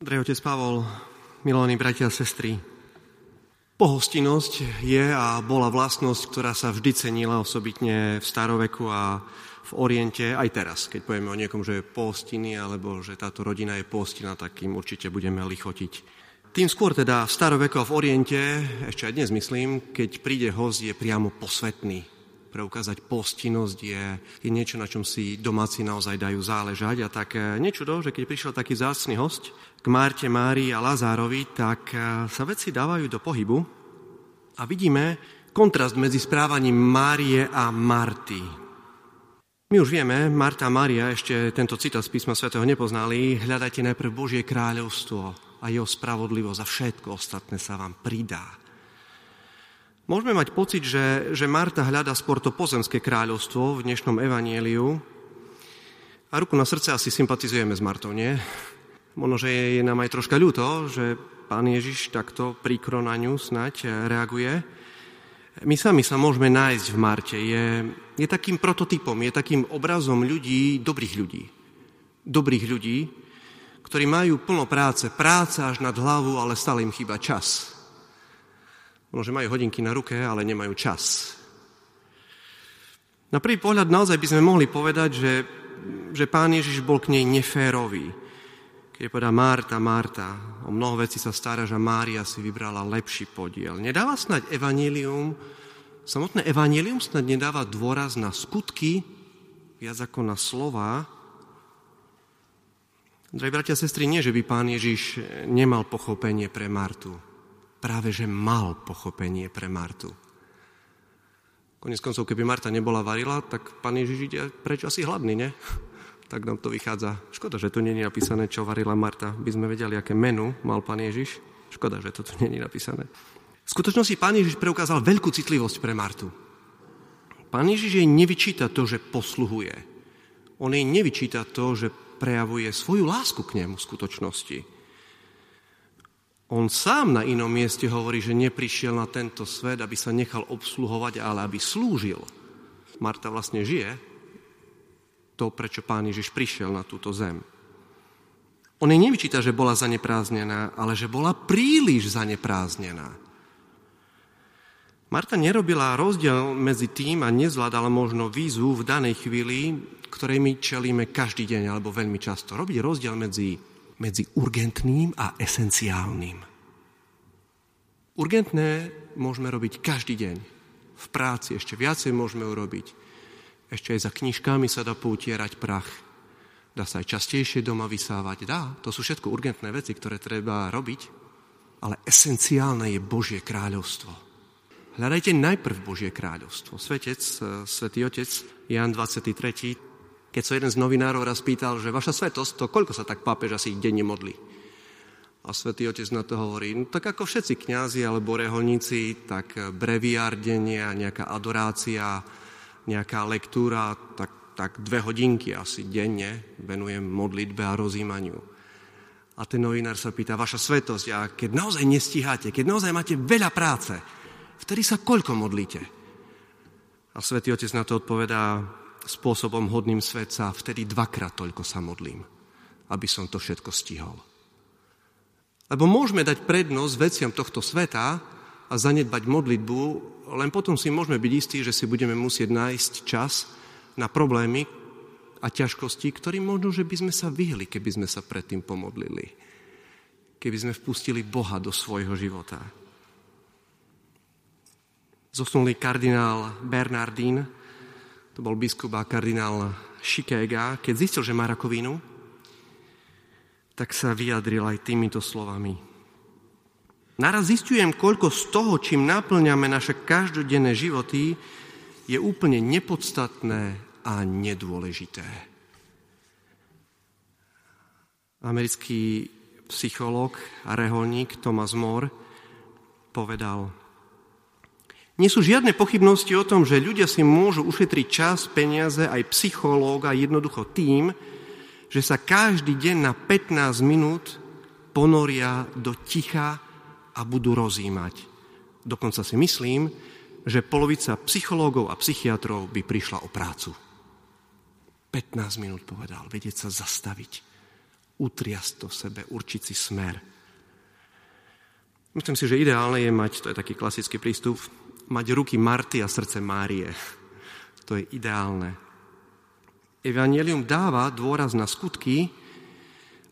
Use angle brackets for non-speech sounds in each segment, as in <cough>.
Drej otec Pavol, milovaní bratia a sestry, pohostinnosť je a bola vlastnosť, ktorá sa vždy cenila osobitne v staroveku a v Oriente, aj teraz. Keď povieme o niekom, že je pohostinný, alebo že táto rodina je pohostinná, tak im určite budeme lichotiť. Tým skôr teda v staroveku a v Oriente, ešte aj dnes myslím, keď príde host, je priamo posvetný preukázať postinnosť je, je niečo, na čom si domáci naozaj dajú záležať. A tak e, nečudo, že keď prišiel taký zácný host k Márte, Márii a Lazárovi, tak e, sa veci dávajú do pohybu a vidíme kontrast medzi správaním Márie a Marty. My už vieme, Marta a Mária ešte tento citát z písma svätého nepoznali. Hľadajte najprv Božie kráľovstvo a jeho spravodlivosť a všetko ostatné sa vám pridá. Môžeme mať pocit, že, že Marta hľada skôr to pozemské kráľovstvo v dnešnom evanieliu. A ruku na srdce asi sympatizujeme s Martou, nie? Možno, že je nám aj troška ľúto, že pán Ježiš takto príkro na ňu snať reaguje. My sami sa môžeme nájsť v Marte. Je, je takým prototypom, je takým obrazom ľudí, dobrých ľudí. Dobrých ľudí, ktorí majú plno práce, práca až nad hlavu, ale stále im chýba čas. Možno, že majú hodinky na ruke, ale nemajú čas. Na prvý pohľad naozaj by sme mohli povedať, že, že pán Ježiš bol k nej neférový. Keď povedal Marta, Marta, o mnoho vecí sa staráš a Mária si vybrala lepší podiel. Nedáva snať evanílium, samotné evanílium snad nedáva dôraz na skutky, viac ako na slova. Drahí bratia a sestry, nie, že by pán Ježiš nemal pochopenie pre Martu práve že mal pochopenie pre Martu. Konec koncov, keby Marta nebola varila, tak pán Ježiš ide preč asi hladný, ne? <laughs> Tak nám to vychádza. Škoda, že tu je napísané, čo varila Marta. By sme vedeli, aké menu mal pán Ježiš. Škoda, že to tu je napísané. V skutočnosti pán Ježiš preukázal veľkú citlivosť pre Martu. Pán Ježiš jej nevyčíta to, že posluhuje. On jej nevyčíta to, že prejavuje svoju lásku k nemu v skutočnosti. On sám na inom mieste hovorí, že neprišiel na tento svet, aby sa nechal obsluhovať, ale aby slúžil. Marta vlastne žije to, prečo pán Ježiš prišiel na túto zem. On jej nevyčíta, že bola zanepráznená, ale že bola príliš zanepráznená. Marta nerobila rozdiel medzi tým a nezvládala možno výzvu v danej chvíli, ktorej my čelíme každý deň alebo veľmi často. Robiť rozdiel medzi medzi urgentným a esenciálnym. Urgentné môžeme robiť každý deň. V práci ešte viacej môžeme urobiť. Ešte aj za knižkami sa dá poutierať prach. Dá sa aj častejšie doma vysávať. Dá, to sú všetko urgentné veci, ktoré treba robiť. Ale esenciálne je Božie kráľovstvo. Hľadajte najprv Božie kráľovstvo. Svetec, eh, Svetý Otec, Jan 23. Keď sa jeden z novinárov raz pýtal, že vaša svetosť, to koľko sa tak pápež asi denne modlí? A svätý Otec na to hovorí, no tak ako všetci kňazi alebo reholníci, tak breviár denne a nejaká adorácia, nejaká lektúra, tak, tak dve hodinky asi denne venujem modlitbe a rozímaniu. A ten novinár sa pýta, vaša svetosť, a keď naozaj nestíhate, keď naozaj máte veľa práce, vtedy sa koľko modlíte? A svätý Otec na to odpovedá, spôsobom hodným svetca, vtedy dvakrát toľko sa modlím, aby som to všetko stihol. Lebo môžeme dať prednosť veciam tohto sveta a zanedbať modlitbu, len potom si môžeme byť istí, že si budeme musieť nájsť čas na problémy a ťažkosti, ktorým možno, že by sme sa vyhli, keby sme sa predtým pomodlili. Keby sme vpustili Boha do svojho života. Zosnulý kardinál Bernardín to bol biskup a kardinál Šikéga, keď zistil, že má rakovinu, tak sa vyjadril aj týmito slovami. Naraz zistujem, koľko z toho, čím naplňame naše každodenné životy, je úplne nepodstatné a nedôležité. Americký psychológ a reholník Thomas More povedal, nie sú žiadne pochybnosti o tom, že ľudia si môžu ušetriť čas, peniaze, aj psychológa jednoducho tým, že sa každý deň na 15 minút ponoria do ticha a budú rozímať. Dokonca si myslím, že polovica psychológov a psychiatrov by prišla o prácu. 15 minút povedal, vedieť sa zastaviť, utriasť to sebe, určiť si smer. Myslím si, že ideálne je mať, to je taký klasický prístup, mať ruky Marty a srdce Márie. To je ideálne. Evangelium dáva dôraz na skutky,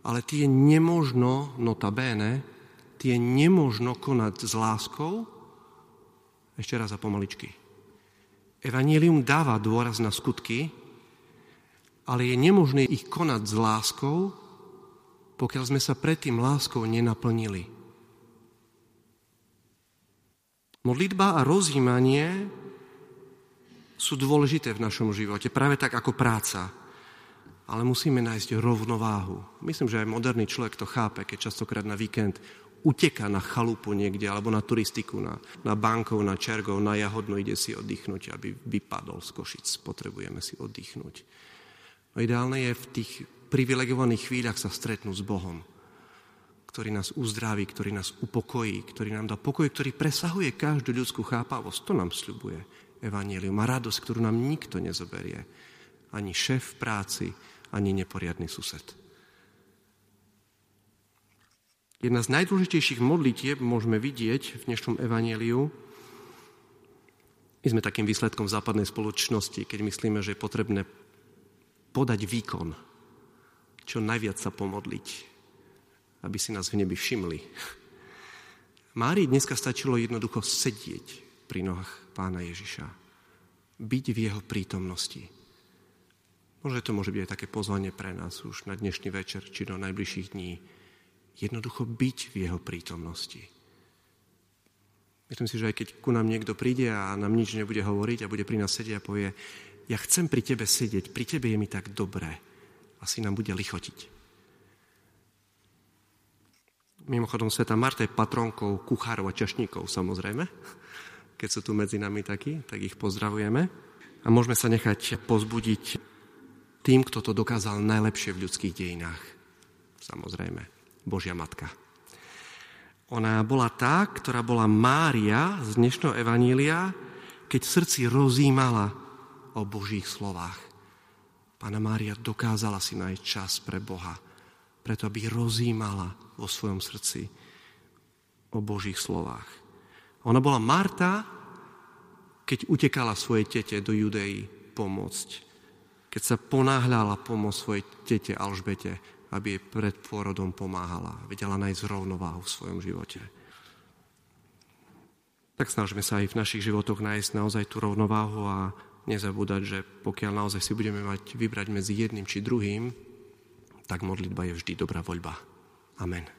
ale tie nemožno, notabene, tie nemožno konať s láskou. Ešte raz a pomaličky. Evangelium dáva dôraz na skutky, ale je nemožné ich konať s láskou, pokiaľ sme sa predtým láskou nenaplnili. Modlitba a rozjímanie sú dôležité v našom živote, práve tak ako práca. Ale musíme nájsť rovnováhu. Myslím, že aj moderný človek to chápe, keď častokrát na víkend uteka na chalupu niekde, alebo na turistiku, na, na bankov, na čergov, na jahodno, ide si oddychnúť, aby vypadol z Košic. Potrebujeme si oddychnúť. No ideálne je v tých privilegovaných chvíľach sa stretnúť s Bohom ktorý nás uzdraví, ktorý nás upokojí, ktorý nám dá pokoj, ktorý presahuje každú ľudskú chápavosť. To nám sľubuje Evangelium. A radosť, ktorú nám nikto nezoberie. Ani šéf v práci, ani neporiadny sused. Jedna z najdôležitejších modlitieb môžeme vidieť v dnešnom evaníliu. My sme takým výsledkom západnej spoločnosti, keď myslíme, že je potrebné podať výkon, čo najviac sa pomodliť, aby si nás v nebi všimli. Márii dneska stačilo jednoducho sedieť pri nohách pána Ježiša. Byť v jeho prítomnosti. Možno to môže byť aj také pozvanie pre nás už na dnešný večer, či do najbližších dní. Jednoducho byť v jeho prítomnosti. Myslím si, že aj keď ku nám niekto príde a nám nič nebude hovoriť a bude pri nás sedieť a povie, ja chcem pri tebe sedieť, pri tebe je mi tak dobré, asi nám bude lichotiť. Mimochodom, Sveta Marta je patronkou kuchárov a čašníkov, samozrejme. Keď sú tu medzi nami takí, tak ich pozdravujeme. A môžeme sa nechať pozbudiť tým, kto to dokázal najlepšie v ľudských dejinách. Samozrejme, Božia Matka. Ona bola tá, ktorá bola Mária z dnešného Evanília, keď v srdci rozímala o Božích slovách. Pána Mária dokázala si nájsť čas pre Boha, preto aby rozímala vo svojom srdci o Božích slovách. Ona bola Marta, keď utekala svojej tete do Judei pomôcť. Keď sa ponáhľala pomôcť svojej tete Alžbete, aby jej pred pôrodom pomáhala. Vedela nájsť rovnováhu v svojom živote. Tak snažíme sa aj v našich životoch nájsť naozaj tú rovnováhu a nezabúdať, že pokiaľ naozaj si budeme mať vybrať medzi jedným či druhým, tak modlitba je vždy dobrá voľba. Amen.